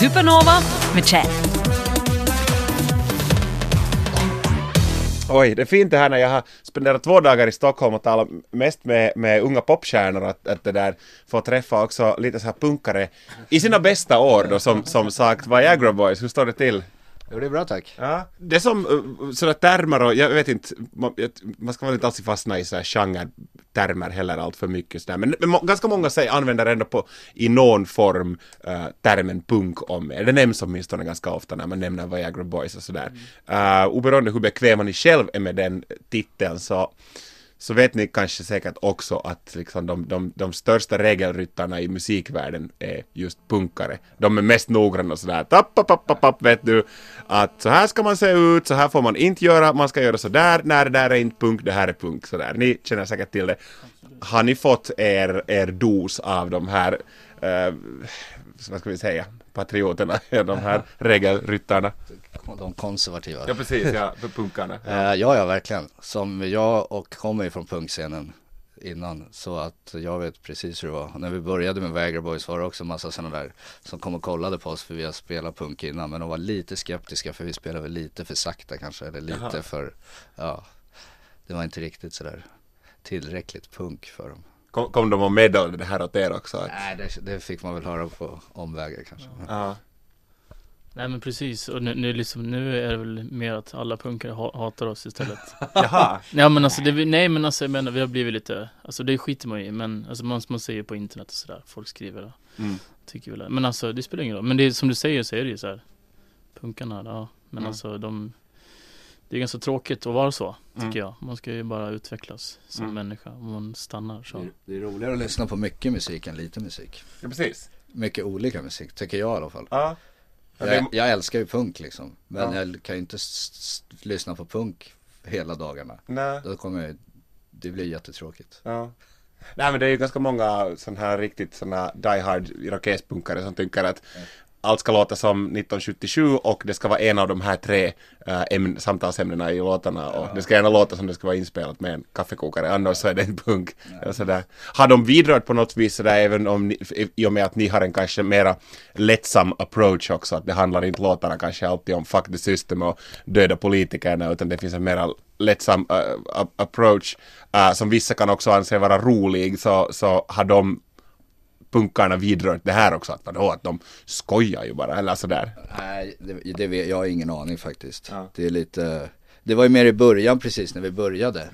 Supernova med Chad. Oj, det är fint det här när jag har spenderat två dagar i Stockholm och talat mest med, med unga popstjärnor att, att det där få träffa också lite så här punkare i sina bästa år då som, som sagt Viagra Boys, hur står det till? Jo, det är bra tack. Ja. Det är som uh, sådana termer och jag vet inte, man, man ska väl inte alltid fastna i så här genre-termer heller allt för mycket sådär. Men, men må- ganska många säger, använder ändå på, i någon form uh, termen punk om er. Det nämns åtminstone ganska ofta när man nämner Viagra Boys och sådär. Uh, oberoende hur bekväma ni själv är med den titeln så så vet ni kanske säkert också att liksom de, de, de största regelryttarna i musikvärlden är just punkare. De är mest noggranna och sådär, tapp, tapp, tapp, tapp, vet du, att så här ska man se ut, så här får man inte göra, man ska göra sådär, när det där är inte punk, det här är punk, sådär. Ni känner säkert till det. Har ni fått er, er dos av de här, eh, vad ska vi säga, patrioterna, de här regelryttarna? De konservativa. Ja, precis, ja, för punkarna. Eh, ja, ja, verkligen. Som jag och kommer ju från punkscenen innan. Så att jag vet precis hur det var. När vi började med Viagra Boys var det också massa sådana där som kom och kollade på oss för vi har spelat punk innan. Men de var lite skeptiska för vi spelade väl lite för sakta kanske. Eller lite Jaha. för, ja, det var inte riktigt sådär tillräckligt punk för dem. Kom, kom de och meddelade det här åt er också? Att, Nej, det, det fick man väl höra på omvägar kanske. ja. Nej men precis, och nu, nu, liksom, nu är det väl mer att alla punkare ha, hatar oss istället. Jaha. ja men alltså, det, nej men alltså jag menar, vi har blivit lite, alltså det skiter man i, men alltså man, man säger på internet och sådär, folk skriver och Mm. tycker väl det. Men alltså det spelar ingen roll, men det som du säger så är det ju så här, punkarna, ja, men Mm. alltså de, det är ganska tråkigt att vara så, tycker Mm. jag. Man ska ju bara utvecklas som Mm. människa, om man stannar så. Det, det är roligare att lyssna på mycket musik än lite musik. Ja, precis. Mycket olika musik, tycker jag i alla fall. Ja. Ja, Jag, det, jag älskar ju punk liksom. Men Ja. jag kan ju inte lyssna på punk hela dagarna. nej, Då kommer jag, det blir jättetråkigt. ja. nej, men det är ju ganska många sådana här riktigt sådana die hard irokespunkare som tycker att allt ska låta som 1977 och det ska vara en av de här tre äh, ämn, samtalsämnena i låtarna och det ska gärna låta som det ska vara inspelat med en kaffekokare annars så är det en punk. Sådär. Har de bidragit på något vis sådär även om ni, i och med att ni har en kanske mera lättsam approach också att det handlar inte låtarna kanske alltid om fuck the system och döda politikerna utan det finns en mera lättsam a- approach äh, som vissa kan också anse vara rolig så, så har de punkarna vidrört det här också att vadå att de skojar ju bara eller sådär. Nej, det, det vet, jag har ingen aning faktiskt. Ja. Det är lite, det var ju mer i början precis när vi började.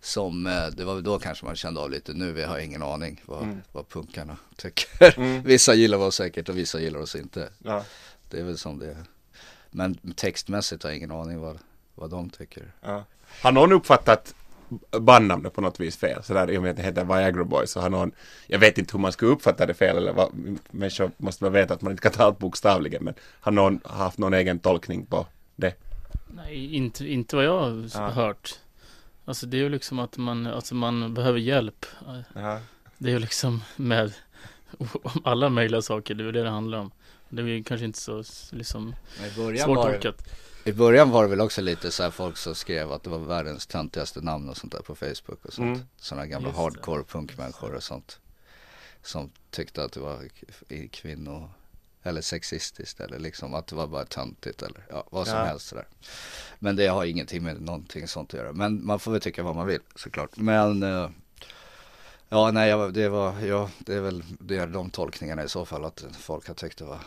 Som, eh, det var väl då kanske man kände av lite, nu har jag ingen aning vad, vad punkarna tycker. vissa gillar oss säkert och vissa gillar oss inte. Ja. Det är väl som det är. Men textmässigt har jag ingen aning vad, vad de tycker. Ja. Har någon uppfattat bandnamnet på något vis fel? Sådär i och med att det heter Viagra Boys så har någon, jag vet inte hur man skulle uppfatta det fel eller vad, människor måste väl veta att man inte kan ta allt bokstavligen men har någon haft någon egen tolkning på det? Nej, inte, inte vad jag har Ja. hört. Alltså det är ju liksom att man, alltså man behöver hjälp. Ja. Det är ju liksom med alla möjliga saker, det är det det handlar om. Det är ju kanske inte så liksom svårtolkat. I början var det väl också lite så här folk som skrev att det var världens töntigaste namn och sånt där på Facebook och sånt. Mm. Sådana gamla Just det. hardcore punkmänniskor och sånt. Som tyckte att det var kvinno eller sexistiskt eller liksom att det var bara töntigt eller ja, vad som Ja. helst sådär. Men det har ingenting med någonting sånt att göra. Men man får väl tycka vad man vill såklart. Men eh, ja, nej, det var, ja, det är väl det är de tolkningarna i så fall att folk har tyckt det var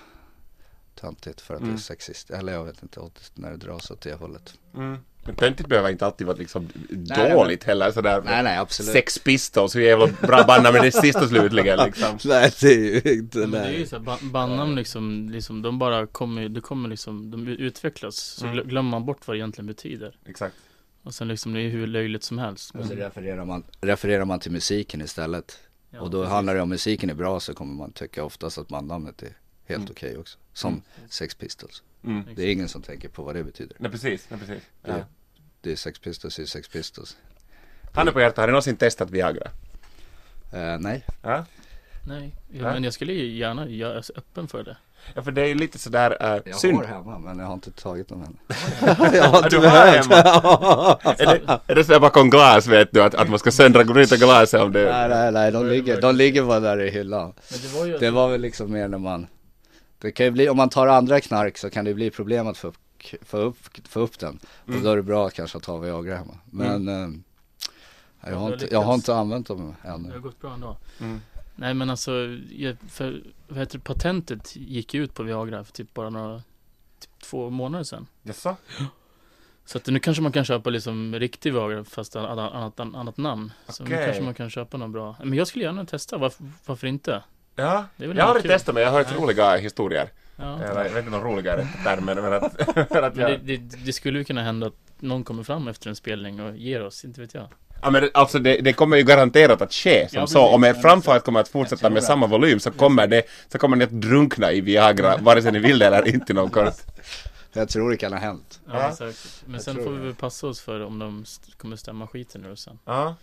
töntigt för att det Mm. är sexistiskt. Eller jag vet inte när det dras åt det hållet. Mm. Men töntigt behöver inte alltid vara liksom nej, dåligt heller sådär. Nej, nej, absolut. Sex Pistols, hur jävla bra bandnamn är det sista slutligen liksom. Nej, det är ju inte, men det är ju så här, bandnamn liksom, liksom, de bara kommer, det kommer liksom, de utvecklas. Så Mm. glö- glömmer man bort vad det egentligen betyder. Exakt. Och sen liksom, det är hur löjligt som helst. Och så Men, refererar man, refererar man till musiken istället. ja, och då precis. handlar det om musiken är bra så kommer man tycka oftast att bandnamnet är helt Mm. okej också. Som Mm. Sex Pistols. Mm. Det är ingen som tänker på vad det betyder. Nej precis, nej precis. Ja. Det, det är Sex Pistols, det är Sex Pistols. Handen på hjärtat, har ni någonsin testat Viagra? Eh, nej, Ja? Nej, ja, Ja. men jag skulle ju gärna, jag är så öppen för det. Ja för det är ju lite sådär äh, jag synd. har hemma men jag har inte tagit dem än. jag har du har hemma. är, det, är det sådär bakom glas vet du att, att man ska söndra bryta glaset om det nej, nej, nej, de ligger, de ligger bara där i hyllan. Men det var ju Det var väl liksom mer när man det kan ju bli, om man tar andra knark så kan det bli problem att få upp, få upp, få upp den. Mm. Och då är det bra att kanske ta Viagra hemma. Men eh, jag, har inte, jag har inte använt dem Det har ännu. gått bra ändå. Mm. Nej men alltså, för, vad heter det, patentet gick ju ut på Viagra för typ bara några, typ två månader sedan. Jaså? Så att nu kanske man kan köpa liksom riktig Viagra fast annat, annat, annat namn. Så nu Okej. kanske man kan köpa något bra. Men jag skulle gärna testa, varför, varför inte? Ja, jag har kul. testat men jag har hört roliga historier. Ja. Eller jag vet inte om roligare termer men att, men att Men det, jag... det, det skulle ju kunna hända att någon kommer fram efter en spelning och ger oss, inte vet jag. Ja men alltså det, det kommer ju garanterat att ske som Ja, så. Om er framfart kommer att fortsätta med samma volym så kommer det, så kommer ni att drunkna i Viagra vare sig ni vill det eller inte inom kort. Jag tror det kan ha hänt. Ja, Ja. säkert. Men Jag sen får vi väl passa oss för om de kommer stämma skiten ur oss sen. Ja.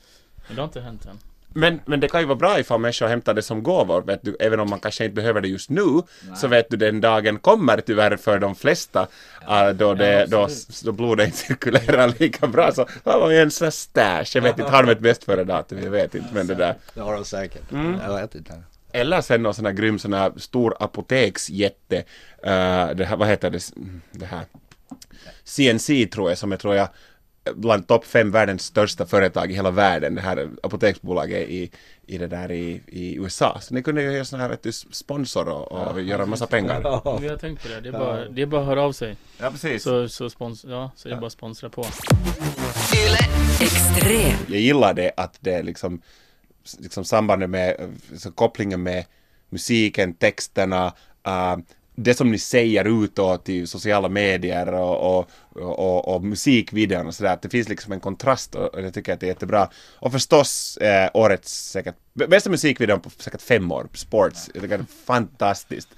Men det har inte hänt än. Men, men det kan ju vara bra ifall människor hämtar det som gåvor, vet du, även om man kanske inte behöver det just nu, så vet du den dagen kommer tyvärr för de flesta, äh, då, det, då, då blodet inte cirkulerar lika bra, så har vi en sån stash, jag vet inte, har de ett bäst före datum, jag vet inte, men det där. Det har de säkert. Mm. Jag vet inte. Eller sen någon sån här grym sån här stor apoteksjätte, uh, det här, vad heter det, det här, CNC tror jag, som jag tror jag bland topp fem världens största företag i hela världen, det här apoteksbolaget i, i det där i, i USA. Så ni kunde ju göra sån här vet du, sponsor och, och göra en massa pengar. Men Vi har tänkt på det, det är bara, det är bara att höra av sig. Ja, precis. Så, så, spons, ja, så är det bara att sponsra på. Jag gillar det att det är liksom, liksom sambandet med, så kopplingen med musiken, texterna, uh, det som ni säger utåt i sociala medier och, och, och, och musikvideon och sådär, att det finns liksom en kontrast och, jag tycker att det är jättebra. Och förstås eh, årets säkert, bästa musikvideon på säkert fem år, Sports, jag tycker det är fantastiskt.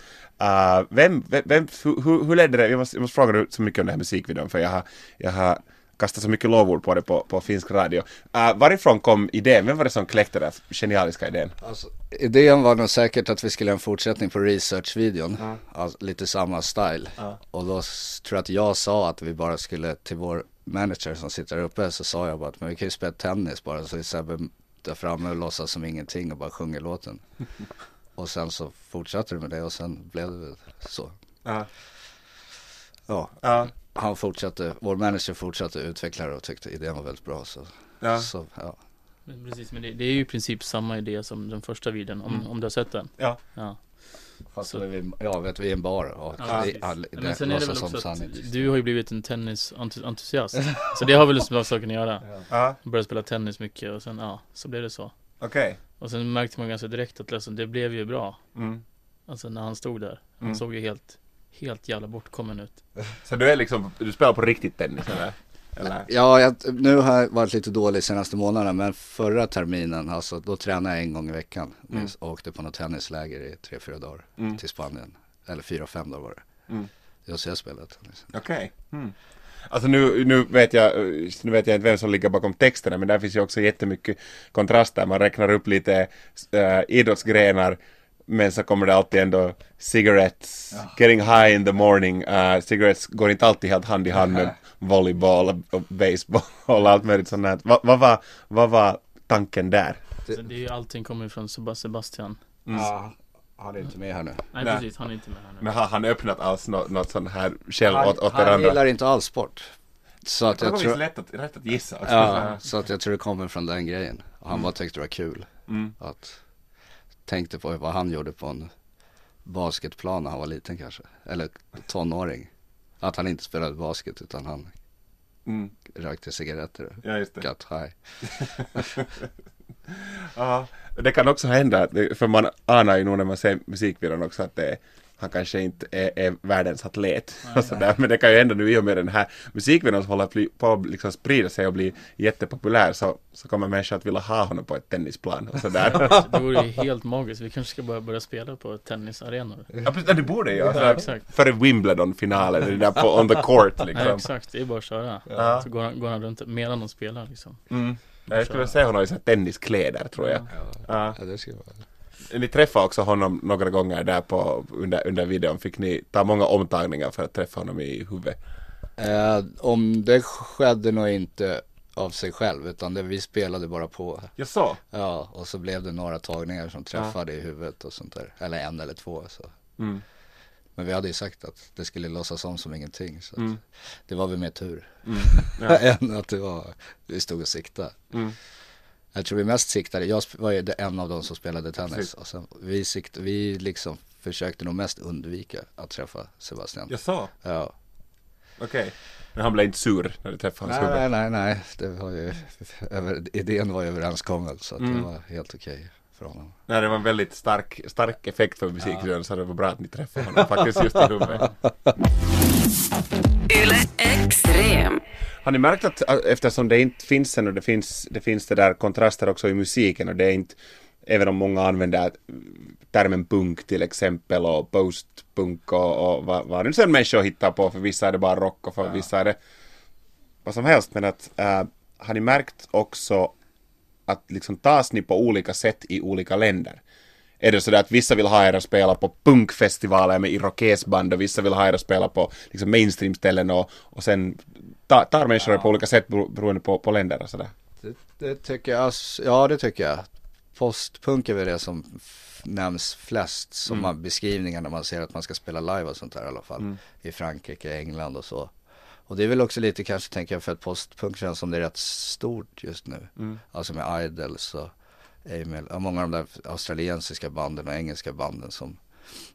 Uh, vem, vem, vem hur, hur- hur ledde det, jag måste, jag måste fråga dig så mycket om den här musikvideon för jag har, jag har kastat så mycket lovord på det på, på finsk radio. Uh, varifrån kom idén? Vem var det som kläckte den genialiska idén? Alltså, idén var nog säkert att vi skulle ha en fortsättning på researchvideon. Alltså, lite samma style. Och då tror jag att jag sa att vi bara skulle till vår manager som sitter där uppe så sa jag bara att men vi kan ju spela tennis bara så är Sebbe där framme och låtsas som ingenting och bara sjunger låten. och sen så fortsatte det med det och sen blev det så. Ja. Ja, Ja. Han fortsatte, vår manager fortsatte utveckla det och tyckte idén var väldigt bra så. Ja. så ja. Men precis, men det, det är ju i princip samma idé som den första videon, om, om du har sett den. Ja. Ja. Fast så vi, ja vet vi är en bar och Ja, det, all, Men det, sen är det väl också som att du har ju blivit en tennisentusiast. så det har väl med saken att göra. Ja. Började spela tennis mycket och sen, ja, så blev det så. Okej. Och sen märkte man ganska direkt att liksom, det blev ju bra. Mm. Alltså när han stod där. Han Mm. såg ju helt, helt jävla bortkommen ut. Så du är liksom, du spelar på riktigt tennis eller? eller? Ja, jag, nu har jag varit lite dålig senaste månaderna men förra terminen, alltså då tränade jag en gång i veckan. Mm. Och åkte på något tennisläger i tre, fyra dagar Mm. till Spanien. Eller fyra, fem dagar var det. Mm. Jag så jag spelade tennis. Okej. Mm. Alltså nu, nu, vet jag, nu vet jag inte vem som ligger bakom texterna men där finns ju också jättemycket kontraster. Man räknar upp lite äh, idrottsgrenar men så kommer det alltid ändå cigarettes, getting high in the morning. Uh, cigarettes går inte alltid helt hand i hand med volleyboll och, baseball och allt möjligt sånt här. Va, vad, var, vad var tanken där? Så det är ju, allting kommer från Seb- Sebastian. Ja, han är inte med här nu. Nej, Nej. precis, han är inte med här nu. Men har han öppnat alls något, något sånt här själv Han, åt, åt han andra? gillar inte all sport. Så att Det jag tror, lätt att, rätt att gissa. också. ja, så att jag tror det kommer från den grejen. Och han bara tyckte det var kul. Mm. Att tänkte på vad han gjorde på en basketplan när han var liten kanske. Eller tonåring. Att han inte spelade basket utan han Mm. rökte cigaretter. Ja, just det. Got high. Ja, det kan också hända, för man anar ju nog när man ser musikvideon också att det är, han kanske inte är, är världens atlet. Och sådär. Men det kan ju hända nu i och med den här musikvideon som håller på att liksom sprida sig och bli jättepopulär så, så kommer människor att vilja ha honom på ett tennisplan och sådär. Det vore ju helt magiskt. Vi kanske ska börja, börja spela på tennisarenor. ja, precis, det borde ju. Ja, Alltså, exakt. före Wimbledon-finalen, det där på on the court Nej, liksom. exakt. Det är bara att köra. Ja. Så går han, går han runt medan de spelar liksom. Mm. Jag skulle vilja se honom i så tenniskläder tror jag. Ja. Ja, det ska vara. Ni träffade också honom några gånger där på, under, under videon. Fick ni ta många omtagningar för att träffa honom i huvudet? Eh, om det skedde nog inte av sig själv utan det, vi spelade bara på. Jag så? Ja, och så blev det några tagningar som träffade i huvudet och sånt där. Eller en eller två så. Mm. Men vi hade ju sagt att det skulle låtsas om som ingenting. Så Mm. det var väl mer tur. Mm. Ja. än att det var, vi stod och siktade. Jag tror vi mest siktade, jag var ju en av dem som spelade tennis. Precis. Och sen, vi, sikt, vi liksom försökte nog mest undvika att träffa Sebastian. Jag sa, Ja. okej. Men han blev inte sur när du träffade hans Nej, gubbe? nej, nej, nej. Det var ju, över, idén var ju överenskommen så att Mm. det var helt okej för honom. Nej, det var en väldigt stark, stark effekt för musikvideon så det var bra att ni träffade honom faktiskt just i huvudet. Yle Extrem. Har ni märkt att att eftersom det inte finns ännu, det finns, det finns det där kontraster också i musiken och det är inte, även om många använder termen punk till exempel och postpunk och, och vad, vad nu sen människor hittar på, för vissa är det bara rock och för vissa är det vad som helst, men att äh, har ni märkt också att liksom tas ni på olika sätt i olika länder? Är det så där att vissa vill ha er att spela på punkfestivaler med irokesband och vissa vill ha er att spela på liksom mainstream-ställen och, och sen ta, tar människor det på olika sätt bero- beroende på, på länder och sådär? Det, det tycker jag, ja det tycker jag. Postpunk är väl det som nämns flest som man, beskrivningar när man ser att man ska spela live och sånt där i alla fall. I Frankrike, England och så. Och det är väl också lite kanske tänker jag för att postpunk känns som det är rätt stort just nu. Alltså med Idols och Amel, ja, många av de där australiensiska banden och engelska banden som,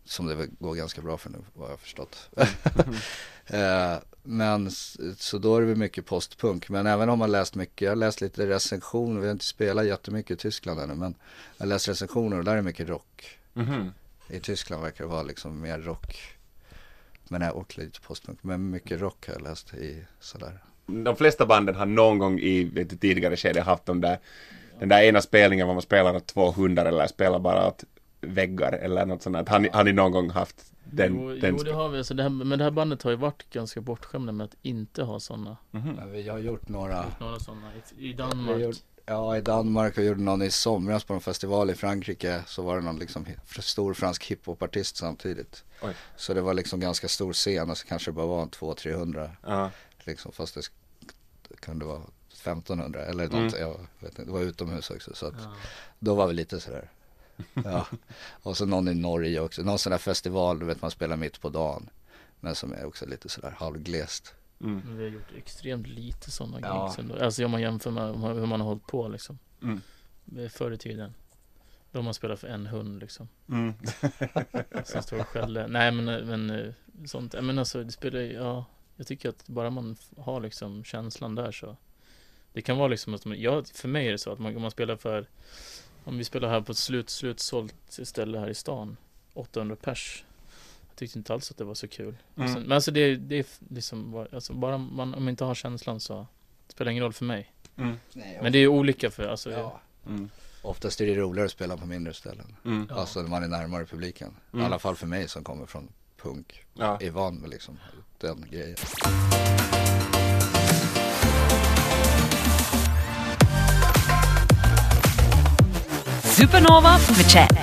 som det går ganska bra för nu vad jag har förstått. Eh, men så då är det väl mycket postpunk. Men även om man läst mycket, jag har läst lite recensioner, vi har inte spelat jättemycket i Tyskland ännu men jag har läst recensioner och där är mycket rock. Mhm. I Tyskland verkar det vara liksom mer rock. Men jag och lite postpunk, men mycket rock har jag läst i sådär. De flesta banden har någon gång i ett tidigare skede haft de där, den där ena spelningen var man spelar åt två hundar eller spelar bara åt väggar eller något sånt. Har ni, har ni någon gång haft den? jo, den jo, det har vi. Alltså det här, men det här bandet har ju varit ganska bortskämda med att inte ha sådana. Men vi har gjort några, Några sådana i, Danmark. gjort, ja i Danmark, vi gjorde någon i somras på en festival i Frankrike. Så var det någon liksom stor fransk hiphopartist samtidigt. Oj. Så det var liksom ganska stor scen och så kanske det bara var en 200-300 Ja. liksom fast det kunde vara 1500 eller Mm. något, jag vet inte, det var utomhus också så att Ja. då var vi lite sådär. Ja, och så någon i Norge också, någon sån där festival du vet man spelar mitt på dagen. Men som är också lite sådär halvglest. Mm. Men vi har gjort extremt lite sådana Ja. gigs ändå. Alltså om man jämför med hur man har hållit på liksom. Mm. Förr i tiden. Då man spelar för en hund liksom. Mm. Som står och skäller. Nej men, men eh, sånt. Men alltså det spelar ju- ja. Jag tycker att bara man har liksom känslan där så. Det kan vara liksom att man, ja, för mig är det så att man, om man spelar för Om vi spelar här på ett slut, slutsålt ställe här i stan 800 pers Jag tyckte inte alls att det var så kul Mm. Sen, Men alltså det, det är liksom bara, alltså bara man, om man inte har känslan så Det spelar ingen roll för mig Mm. Men det är olika för alltså ja. Mm. Oftast är det roligare att spela på mindre ställen. Mm. Alltså när man är närmare publiken. Mm. I alla fall för mig som kommer från punk. Ja. Är van med liksom den grejen. Supernova med Chad.